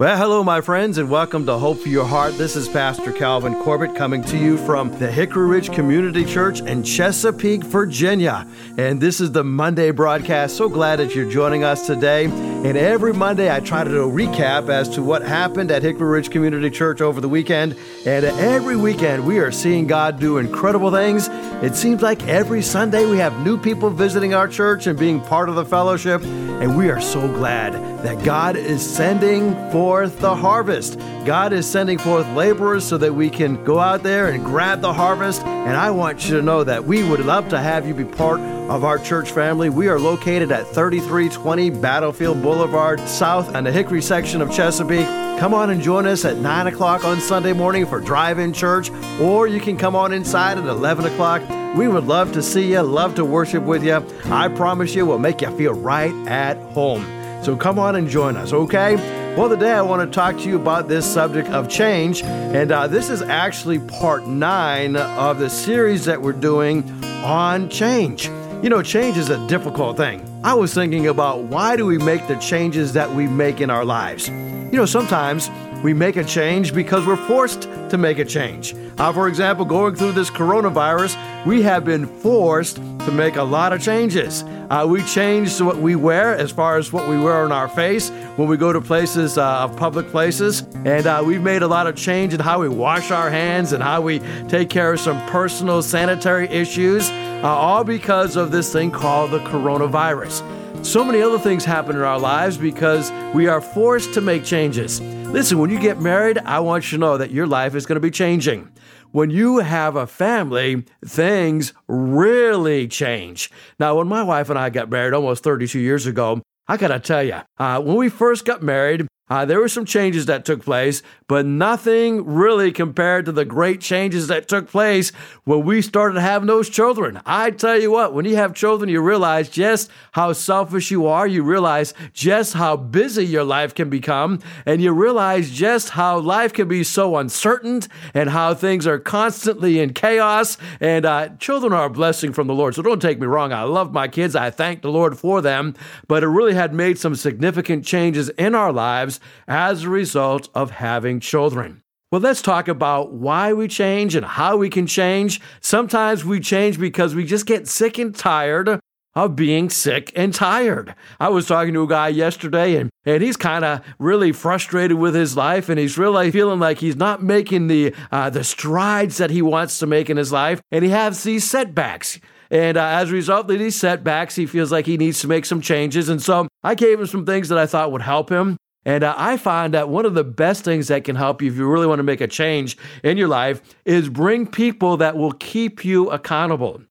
Well, hello, my friends, and welcome to Hope for Your Heart. This is Pastor Calvin Corbett coming to you from the Hickory Ridge Community Church in Chesapeake, Virginia. And this is the Monday broadcast. So glad that you're joining us today. And every Monday, I try to do a recap as to what happened at Hickory Ridge Community Church over the weekend. And every weekend, we are seeing God do incredible things. It seems like every Sunday, we have new people visiting our church and being part of the fellowship. And we are so glad that God is sending forth the harvest. God is sending forth laborers so that we can go out there and grab the harvest. And I want you to know that we would love to have you be part of our church family. We are located at 3320 Battlefield Boulevard, south in the Hickory section of Chesapeake. Come on and join us at 9 o'clock on Sunday morning for drive in church, or you can come on inside at 11 o'clock. We would love to see you, love to worship with you. I promise you, we'll make you feel right at home. So come on and join us, okay? Well, today I want to talk to you about this subject of change, and uh, this is actually part nine of the series that we're doing on change. You know, change is a difficult thing. I was thinking about why do we make the changes that we make in our lives? You know, sometimes we make a change because we're forced to make a change. Uh, for example, going through this coronavirus, we have been forced to make a lot of changes. Uh, we changed what we wear as far as what we wear on our face when we go to places, uh, public places. And uh, we've made a lot of change in how we wash our hands and how we take care of some personal sanitary issues, uh, all because of this thing called the coronavirus. So many other things happen in our lives because we are forced to make changes. Listen, when you get married, I want you to know that your life is going to be changing. When you have a family, things really change. Now, when my wife and I got married almost 32 years ago, I gotta tell you, uh, when we first got married, uh, there were some changes that took place, but nothing really compared to the great changes that took place when we started having those children. I tell you what, when you have children, you realize just how selfish you are. You realize just how busy your life can become, and you realize just how life can be so uncertain and how things are constantly in chaos. And uh, children are a blessing from the Lord. So don't take me wrong. I love my kids. I thank the Lord for them, but it really had made some significant changes in our lives as a result of having children. Well, let's talk about why we change and how we can change. Sometimes we change because we just get sick and tired of being sick and tired. I was talking to a guy yesterday and, and he's kind of really frustrated with his life and he's really feeling like he's not making the, uh, the strides that he wants to make in his life and he has these setbacks. And uh, as a result of these setbacks, he feels like he needs to make some changes. And so I gave him some things that I thought would help him. And uh, I find that one of the best things that can help you if you really want to make a change in your life is bring people that will keep you accountable.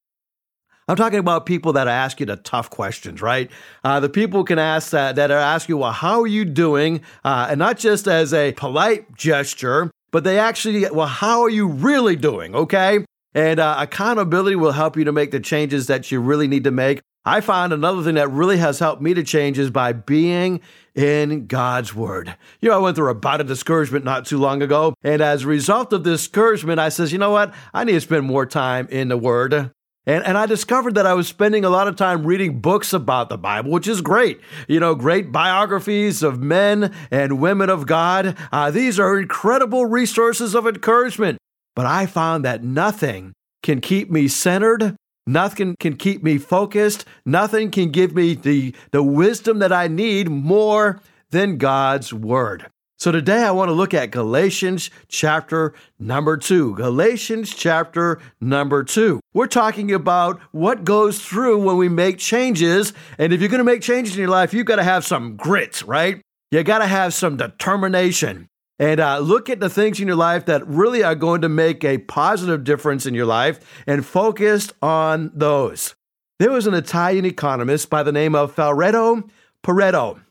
I'm talking about people that ask you the tough questions, right? Uh, the people can ask that, that ask you, well, how are you doing? Uh, and not just as a polite gesture, but they actually, well, how are you really doing? Okay. And uh, accountability will help you to make the changes that you really need to make. I find another thing that really has helped me to change is by being in God's Word. You know, I went through a bout of discouragement not too long ago, and as a result of discouragement, I says, you know what? I need to spend more time in the Word. And, and I discovered that I was spending a lot of time reading books about the Bible, which is great. You know, great biographies of men and women of God. Uh, these are incredible resources of encouragement. But I found that nothing can keep me centered Nothing can keep me focused. Nothing can give me the, the wisdom that I need more than God's word. So today I want to look at Galatians chapter number two. Galatians chapter number two. We're talking about what goes through when we make changes. And if you're going to make changes in your life, you've got to have some grit, right? You got to have some determination and uh, look at the things in your life that really are going to make a positive difference in your life and focus on those. There was an Italian economist by the name of Falretto Pareto,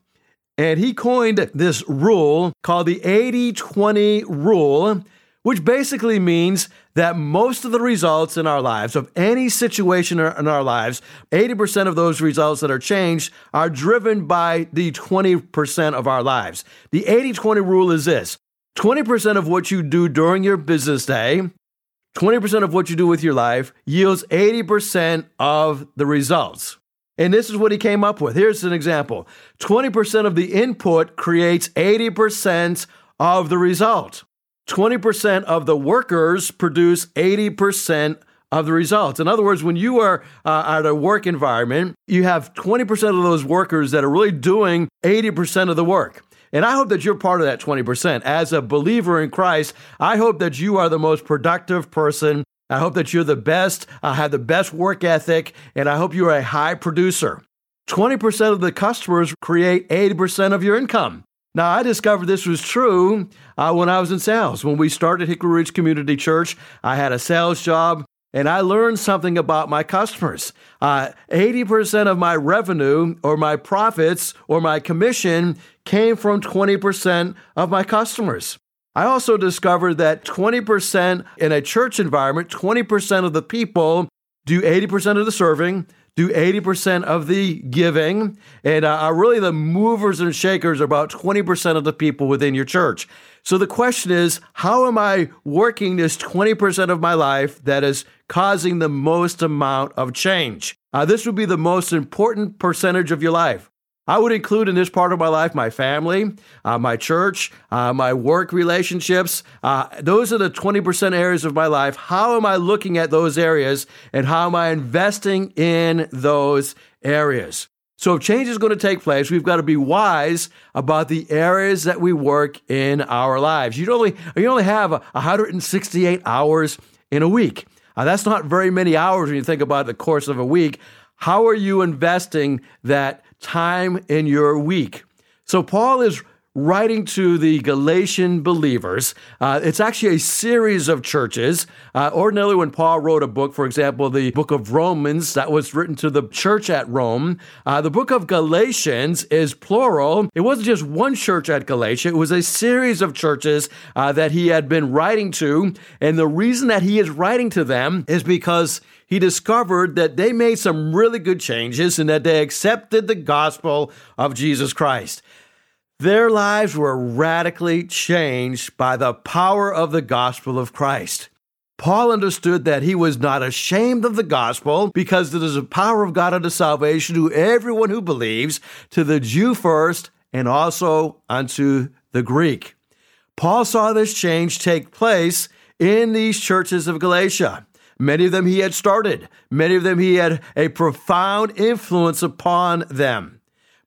and he coined this rule called the 80 20 rule, which basically means that most of the results in our lives, of any situation in our lives, 80% of those results that are changed are driven by the 20% of our lives. The 80 20 rule is this 20% of what you do during your business day, 20% of what you do with your life yields 80% of the results. And this is what he came up with. Here's an example 20% of the input creates 80% of the result. 20% of the workers produce 80% of the results. In other words, when you are uh, at a work environment, you have 20% of those workers that are really doing 80% of the work. And I hope that you're part of that 20%. As a believer in Christ, I hope that you are the most productive person. I hope that you're the best, uh, have the best work ethic, and I hope you're a high producer. 20% of the customers create 80% of your income. Now, I discovered this was true uh, when I was in sales. When we started Hickory Ridge Community Church, I had a sales job and I learned something about my customers. Uh, 80% of my revenue or my profits or my commission came from 20% of my customers. I also discovered that 20% in a church environment, 20% of the people do 80% of the serving, do 80% of the giving, and uh, are really the movers and shakers about 20% of the people within your church. So the question is, how am I working this 20% of my life that is causing the most amount of change? Uh, this would be the most important percentage of your life. I would include in this part of my life my family, uh, my church, uh, my work relationships. Uh, those are the 20% areas of my life. How am I looking at those areas and how am I investing in those areas? So if change is going to take place, we've got to be wise about the areas that we work in our lives. You only you only have 168 hours in a week. That's not very many hours when you think about the course of a week. How are you investing that time in your week? So Paul is writing to the Galatian believers. Uh, it's actually a series of churches. Uh, ordinarily, when Paul wrote a book, for example, the book of Romans, that was written to the church at Rome. Uh, the book of Galatians is plural. It wasn't just one church at Galatia, it was a series of churches uh, that he had been writing to. And the reason that he is writing to them is because he discovered that they made some really good changes and that they accepted the gospel of Jesus Christ. Their lives were radically changed by the power of the gospel of Christ. Paul understood that he was not ashamed of the gospel because it is the power of God unto salvation to everyone who believes, to the Jew first, and also unto the Greek. Paul saw this change take place in these churches of Galatia. Many of them he had started, many of them he had a profound influence upon them.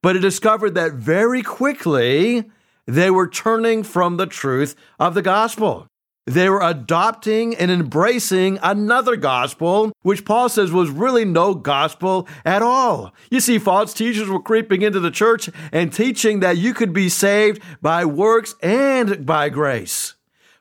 But it discovered that very quickly they were turning from the truth of the gospel. They were adopting and embracing another gospel, which Paul says was really no gospel at all. You see, false teachers were creeping into the church and teaching that you could be saved by works and by grace.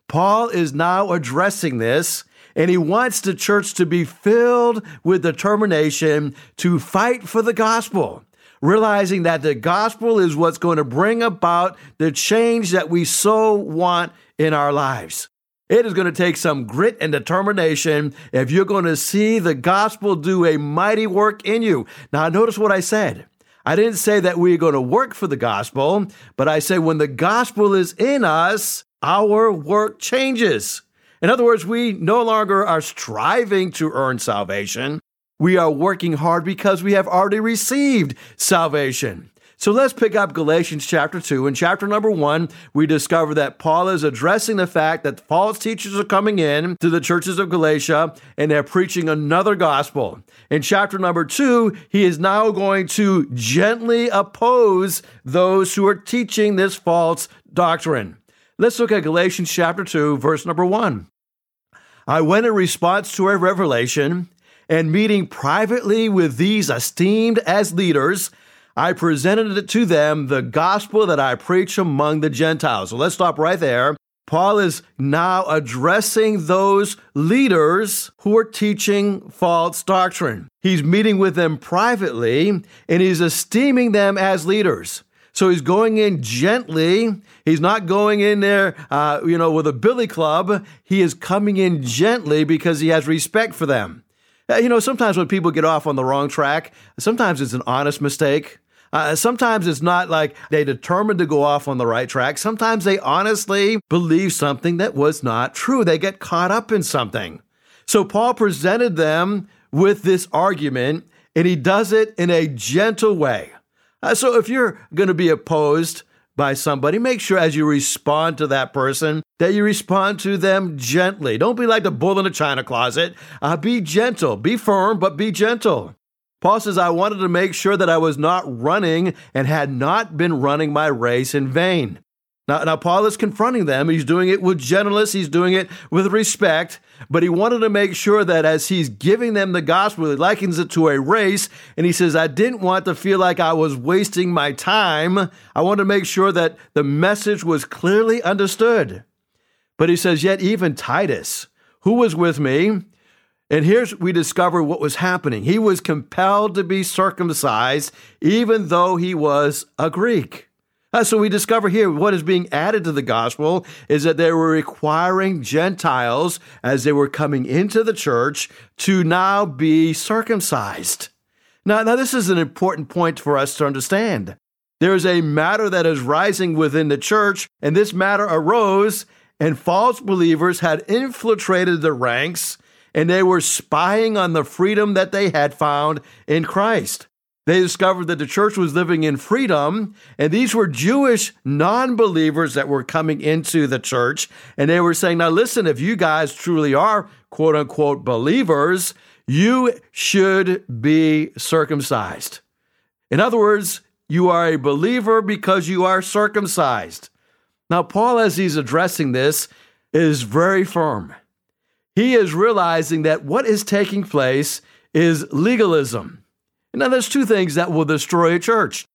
Paul is now addressing this, and he wants the church to be filled with determination to fight for the gospel realizing that the gospel is what's going to bring about the change that we so want in our lives. It is going to take some grit and determination if you're going to see the gospel do a mighty work in you. Now, notice what I said. I didn't say that we're going to work for the gospel, but I say when the gospel is in us, our work changes. In other words, we no longer are striving to earn salvation. We are working hard because we have already received salvation. So let's pick up Galatians chapter 2. In chapter number 1, we discover that Paul is addressing the fact that false teachers are coming in to the churches of Galatia and they're preaching another gospel. In chapter number 2, he is now going to gently oppose those who are teaching this false doctrine. Let's look at Galatians chapter 2, verse number 1. I went in response to a revelation and meeting privately with these esteemed as leaders, I presented it to them the gospel that I preach among the Gentiles. So let's stop right there. Paul is now addressing those leaders who are teaching false doctrine. He's meeting with them privately and he's esteeming them as leaders. So he's going in gently. He's not going in there, uh, you know, with a billy club. He is coming in gently because he has respect for them. Uh, you know, sometimes when people get off on the wrong track, sometimes it's an honest mistake. Uh, sometimes it's not like they determined to go off on the right track. Sometimes they honestly believe something that was not true. They get caught up in something. So Paul presented them with this argument and he does it in a gentle way. Uh, so if you're going to be opposed by somebody, make sure as you respond to that person that you respond to them gently. Don't be like the bull in the china closet. Uh, be gentle, be firm, but be gentle. Paul says, I wanted to make sure that I was not running and had not been running my race in vain. Now, now, Paul is confronting them. He's doing it with gentleness, he's doing it with respect, but he wanted to make sure that as he's giving them the gospel, he likens it to a race. And he says, I didn't want to feel like I was wasting my time. I wanted to make sure that the message was clearly understood. But he says, Yet even Titus, who was with me, and here's we discover what was happening. He was compelled to be circumcised, even though he was a Greek. Uh, so we discover here what is being added to the gospel is that they were requiring Gentiles, as they were coming into the church, to now be circumcised. Now, now this is an important point for us to understand. There is a matter that is rising within the church, and this matter arose, and false believers had infiltrated the ranks, and they were spying on the freedom that they had found in Christ. They discovered that the church was living in freedom, and these were Jewish non believers that were coming into the church. And they were saying, Now, listen, if you guys truly are quote unquote believers, you should be circumcised. In other words, you are a believer because you are circumcised. Now, Paul, as he's addressing this, is very firm. He is realizing that what is taking place is legalism. Now, there's two things that will destroy a church.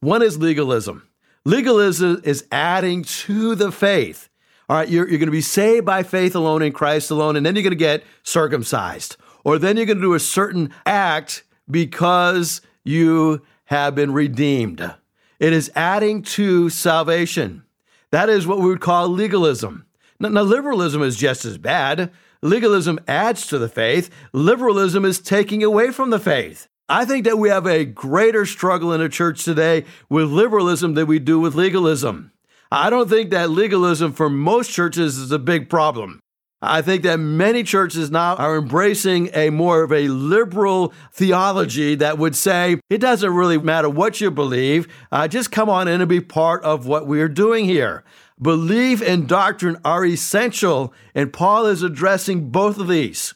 One is legalism. Legalism is adding to the faith. All right, you're, you're going to be saved by faith alone in Christ alone, and then you're going to get circumcised. Or then you're going to do a certain act because you have been redeemed. It is adding to salvation. That is what we would call legalism. Now, now, liberalism is just as bad. Legalism adds to the faith, liberalism is taking away from the faith. I think that we have a greater struggle in the church today with liberalism than we do with legalism. I don't think that legalism for most churches is a big problem. I think that many churches now are embracing a more of a liberal theology that would say it doesn't really matter what you believe, uh, just come on in and be part of what we are doing here. Belief and doctrine are essential, and Paul is addressing both of these.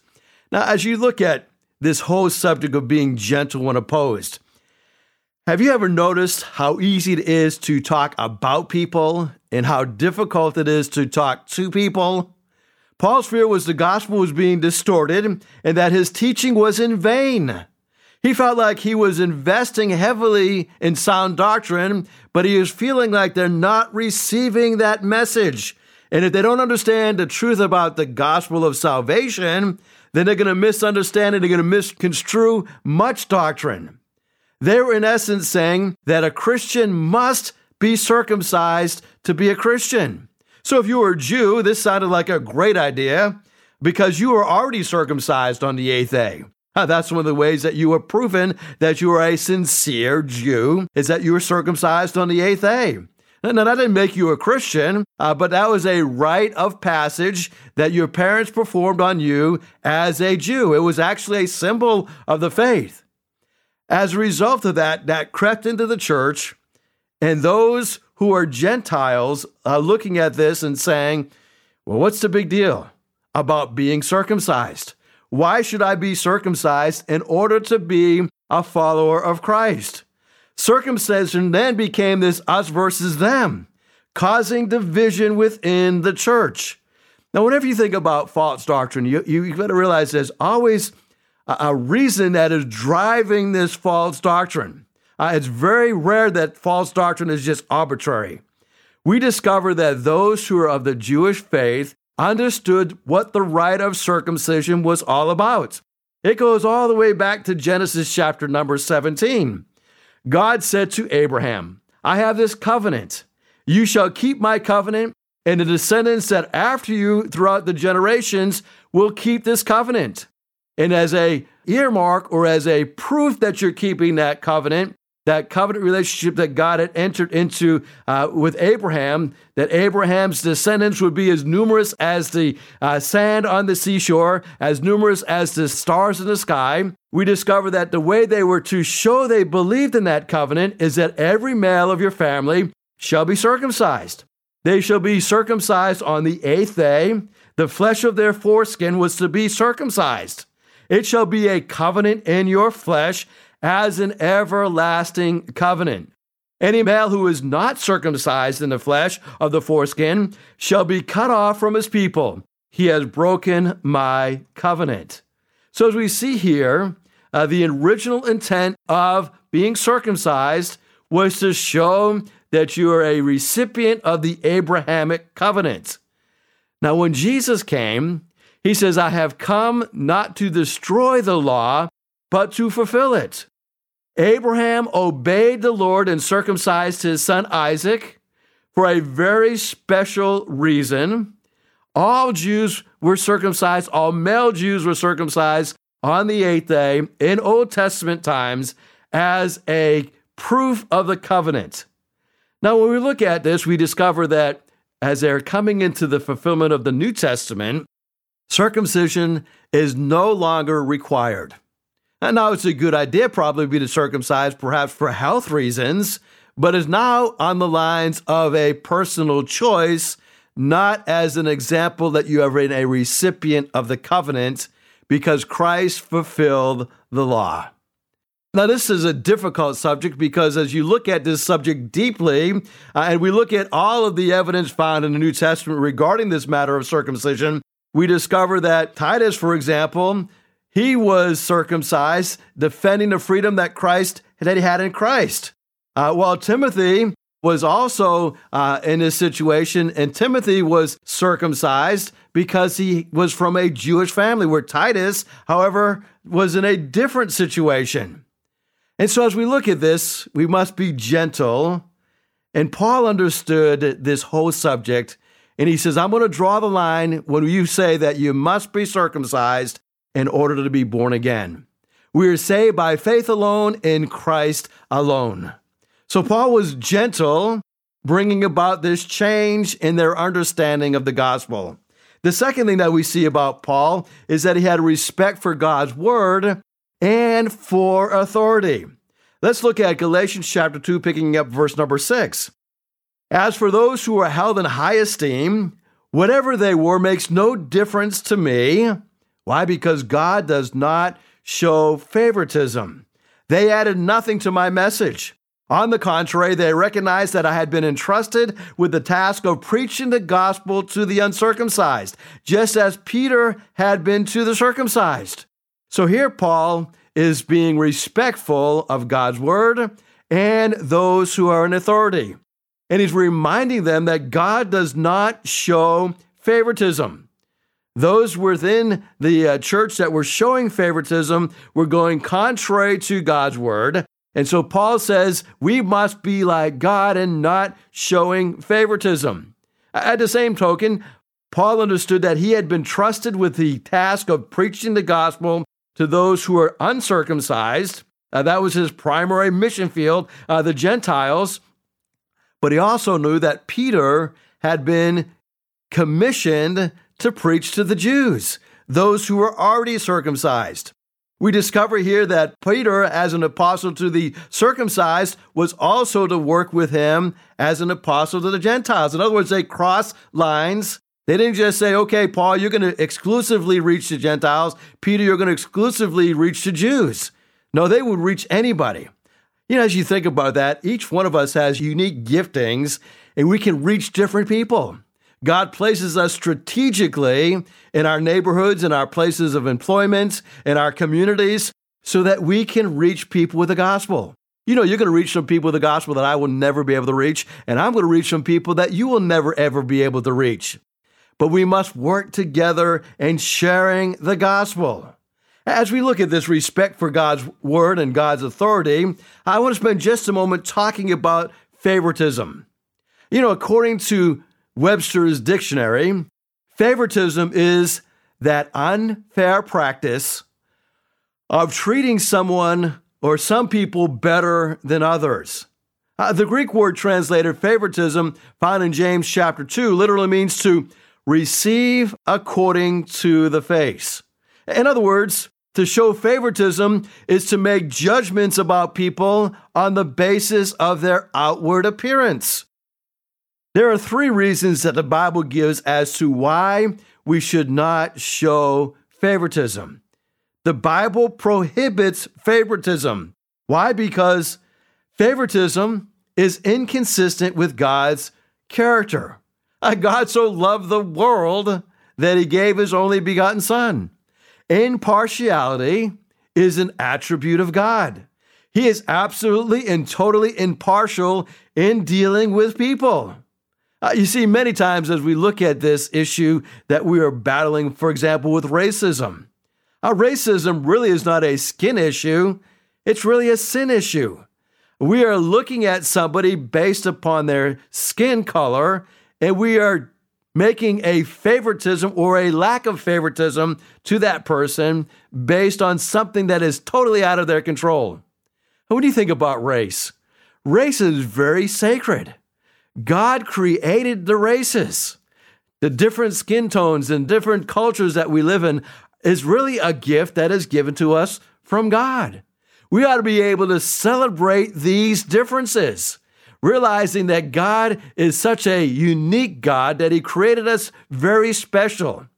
Now, as you look at this whole subject of being gentle when opposed. Have you ever noticed how easy it is to talk about people and how difficult it is to talk to people? Paul's fear was the gospel was being distorted and that his teaching was in vain. He felt like he was investing heavily in sound doctrine, but he was feeling like they're not receiving that message. And if they don't understand the truth about the gospel of salvation, then they're going to misunderstand and they're going to misconstrue much doctrine. They were, in essence, saying that a Christian must be circumcised to be a Christian. So if you were a Jew, this sounded like a great idea because you were already circumcised on the eighth day. That's one of the ways that you are proven that you are a sincere Jew, is that you were circumcised on the eighth day. Now, that didn't make you a Christian, uh, but that was a rite of passage that your parents performed on you as a Jew. It was actually a symbol of the faith. As a result of that, that crept into the church, and those who are Gentiles are looking at this and saying, Well, what's the big deal about being circumcised? Why should I be circumcised in order to be a follower of Christ? Circumcision then became this us versus them, causing division within the church. Now, whenever you think about false doctrine, you, you, have got to realize there's always a, a, reason that is driving this false doctrine. Uh, it's very rare that false doctrine is just arbitrary. We discover that those who are of the Jewish faith understood what the rite of circumcision was all about. It goes all the way back to Genesis chapter number 17. God said to Abraham, I have this covenant. You shall keep my covenant, and the descendants that after you throughout the generations will keep this covenant. And as a earmark or as a proof that you're keeping that covenant, that covenant relationship that God had entered into uh, with Abraham, that Abraham's descendants would be as numerous as the uh, sand on the seashore, as numerous as the stars in the sky. We discover that the way they were to show they believed in that covenant is that every male of your family shall be circumcised. They shall be circumcised on the eighth day. The flesh of their foreskin was to be circumcised. It shall be a covenant in your flesh as an everlasting covenant. Any male who is not circumcised in the flesh of the foreskin shall be cut off from his people. He has broken my covenant. So, as we see here, uh, the original intent of being circumcised was to show that you are a recipient of the Abrahamic covenant. Now, when Jesus came, he says, I have come not to destroy the law, but to fulfill it. Abraham obeyed the Lord and circumcised his son Isaac for a very special reason. All Jews were circumcised, all male Jews were circumcised on the eighth day in Old Testament times as a proof of the covenant. Now, when we look at this, we discover that as they're coming into the fulfillment of the New Testament, circumcision is no longer required. And now it's a good idea, probably, be to circumcise, perhaps for health reasons, but is now on the lines of a personal choice, not as an example that you have been a recipient of the covenant, because Christ fulfilled the law. Now, this is a difficult subject because as you look at this subject deeply, uh, and we look at all of the evidence found in the New Testament regarding this matter of circumcision, we discover that Titus, for example, he was circumcised, defending the freedom that Christ that he had in Christ. Uh, while Timothy was also uh, in this situation, and Timothy was circumcised because he was from a Jewish family, where Titus, however, was in a different situation. And so, as we look at this, we must be gentle. And Paul understood this whole subject. And he says, I'm going to draw the line when you say that you must be circumcised in order to be born again. We are saved by faith alone in Christ alone. So, Paul was gentle, bringing about this change in their understanding of the gospel. The second thing that we see about Paul is that he had respect for God's word and for authority. Let's look at Galatians chapter 2, picking up verse number 6. As for those who are held in high esteem, whatever they were makes no difference to me. Why? Because God does not show favoritism. They added nothing to my message. On the contrary, they recognized that I had been entrusted with the task of preaching the gospel to the uncircumcised, just as Peter had been to the circumcised. So here, Paul is being respectful of God's word and those who are in authority. And he's reminding them that God does not show favoritism. Those within the uh, church that were showing favoritism were going contrary to God's word. And so Paul says we must be like God and not showing favoritism. At the same token, Paul understood that he had been trusted with the task of preaching the gospel to those who are uncircumcised. Uh, that was his primary mission field, uh, the Gentiles. But he also knew that Peter had been commissioned to preach to the Jews, those who were already circumcised. We discover here that Peter, as an apostle to the circumcised, was also to work with him as an apostle to the Gentiles. In other words, they cross lines they didn't just say, okay, Paul, you're going to exclusively reach the Gentiles. Peter, you're going to exclusively reach the Jews. No, they would reach anybody. You know, as you think about that, each one of us has unique giftings and we can reach different people. God places us strategically in our neighborhoods, in our places of employment, in our communities, so that we can reach people with the gospel. You know, you're going to reach some people with the gospel that I will never be able to reach, and I'm going to reach some people that you will never, ever be able to reach but we must work together in sharing the gospel. As we look at this respect for God's word and God's authority, I want to spend just a moment talking about favoritism. You know, according to Webster's dictionary, favoritism is that unfair practice of treating someone or some people better than others. Uh, the Greek word translated favoritism, found in James chapter 2, literally means to receive according to the face. In other words, to show favoritism is to make judgments about people on the basis of their outward appearance. There are three reasons that the Bible gives as to why we should not show favoritism. The Bible prohibits favoritism. Why? Because favoritism is inconsistent with God's character. Uh, God so loved the world that he gave his only begotten Son. Impartiality is an attribute of God. He is absolutely and totally impartial in dealing with people. Uh, you see, many times as we look at this issue that we are battling, for example, with racism, uh, racism really is not a skin issue, it's really a sin issue. We are looking at somebody based upon their skin color, and we are making a favoritism or a lack of favoritism to that person based on something that is totally out of their control. What do you think about race? Race is very sacred. God created the races. The different skin tones and different cultures that we live in is really a gift that is given to us from God. We ought to be able to celebrate these differences, realizing that God is such a unique God that He created us very special.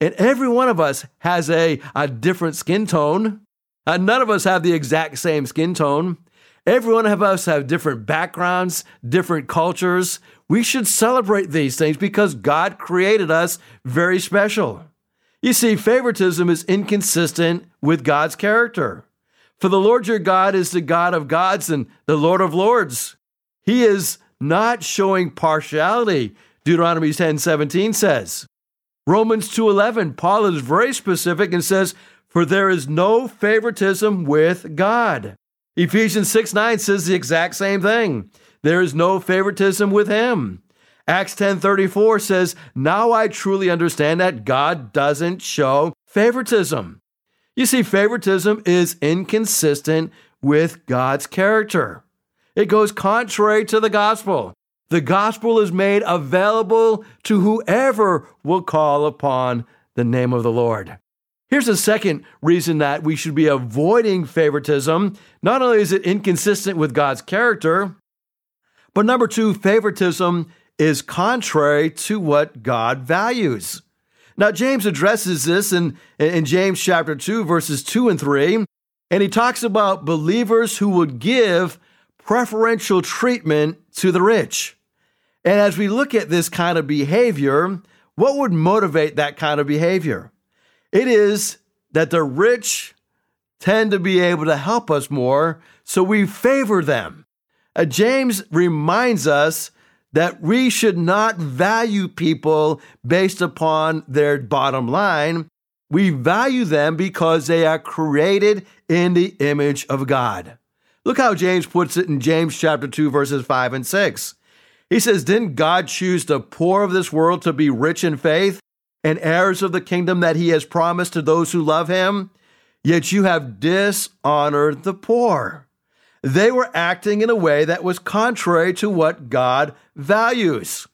And every one of us has a, a different skin tone. Uh, none of us have the exact same skin tone. Every one of us have different backgrounds, different cultures. We should celebrate these things because God created us very special. You see, favoritism is inconsistent with God's character. For the Lord your God is the God of gods and the Lord of lords. He is not showing partiality, Deuteronomy 10 17 says. Romans 2:11, Paul is very specific and says, "For there is no favoritism with God." Ephesians 6 9 says the exact same thing. There is no favoritism with him. Acts 10:34 says, "Now I truly understand that God doesn't show favoritism." You see favoritism is inconsistent with God's character. It goes contrary to the gospel. The gospel is made available to whoever will call upon the name of the Lord. Here's a second reason that we should be avoiding favoritism. Not only is it inconsistent with God's character, but number two, favoritism is contrary to what God values. Now, James addresses this in, in James chapter 2, verses 2 and 3, and he talks about believers who would give preferential treatment to the rich. And as we look at this kind of behavior, what would motivate that kind of behavior? It is that the rich tend to be able to help us more, so we favor them. Uh, James reminds us that we should not value people based upon their bottom line. We value them because they are created in the image of God. Look how James puts it in James chapter 2 verses 5 and 6. He says, "Didn't God choose the poor of this world to be rich in faith and heirs of the kingdom that he has promised to those who love him, yet you have dishonored the poor. They were acting in a way that was contrary to what God values.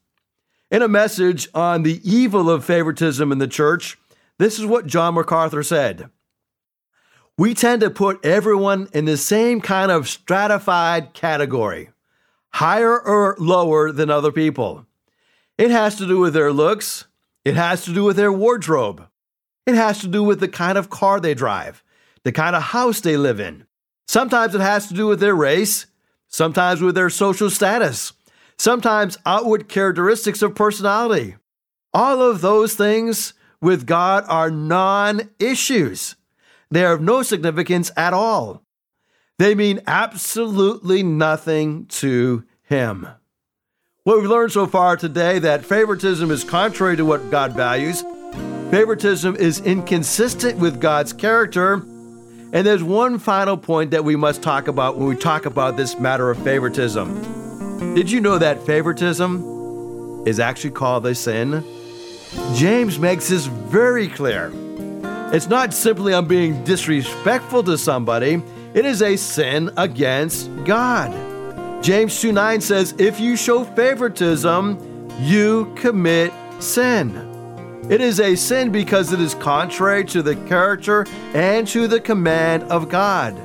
In a message on the evil of favoritism in the church, this is what John MacArthur said. We tend to put everyone in the same kind of stratified category, higher or lower than other people. It has to do with their looks, it has to do with their wardrobe. It has to do with the kind of car they drive, the kind of house they live in. Sometimes it has to do with their race, sometimes with their social status, sometimes outward characteristics of personality. All of those things with God are non issues. They are of no significance at all. They mean absolutely nothing to Him. What we've learned so far today that favoritism is contrary to what God values. Favoritism is inconsistent with God's character. And there's one final point that we must talk about when we talk about this matter of favoritism. Did you know that favoritism is actually called a sin? James makes this very clear. It's not simply on being disrespectful to somebody, It is a sin against God. James 2 9 says, If you show favoritism, you commit sin. It is a sin because it is contrary to the character and to the command of God.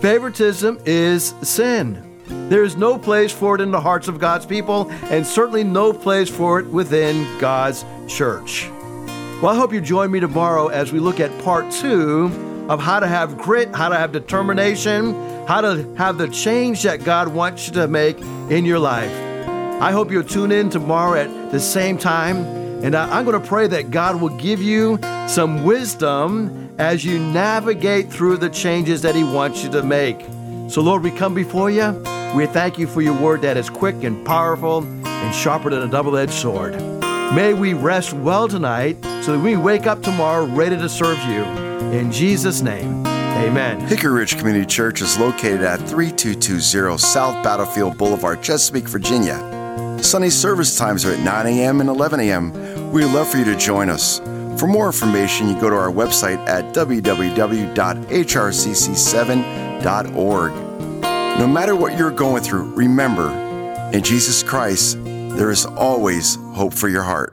Favoritism is sin. There is no place for it in the hearts of God's people, and certainly no place for it within God's church. Well, I hope you join me tomorrow as we look at part two of how to have grit, how to have determination, how to have the change that God wants you to make in your life. I hope you'll tune in tomorrow at the same time, and I'm going to pray that God will give you some wisdom as you navigate through the changes that He wants you to make. So, Lord, we come before you. We thank you for your word that is quick and powerful and sharper than a double edged sword. May we rest well tonight so that we wake up tomorrow ready to serve you. In Jesus' name, amen. Hickory Ridge Community Church is located at 3220 South Battlefield Boulevard, Chesapeake, Virginia. Sunday service times are at 9 a.m. and 11 a.m. We'd love for you to join us. For more information, you go to our website at www.hrcc7.org. No matter what you're going through, remember, in Jesus Christ, there is always hope for your heart.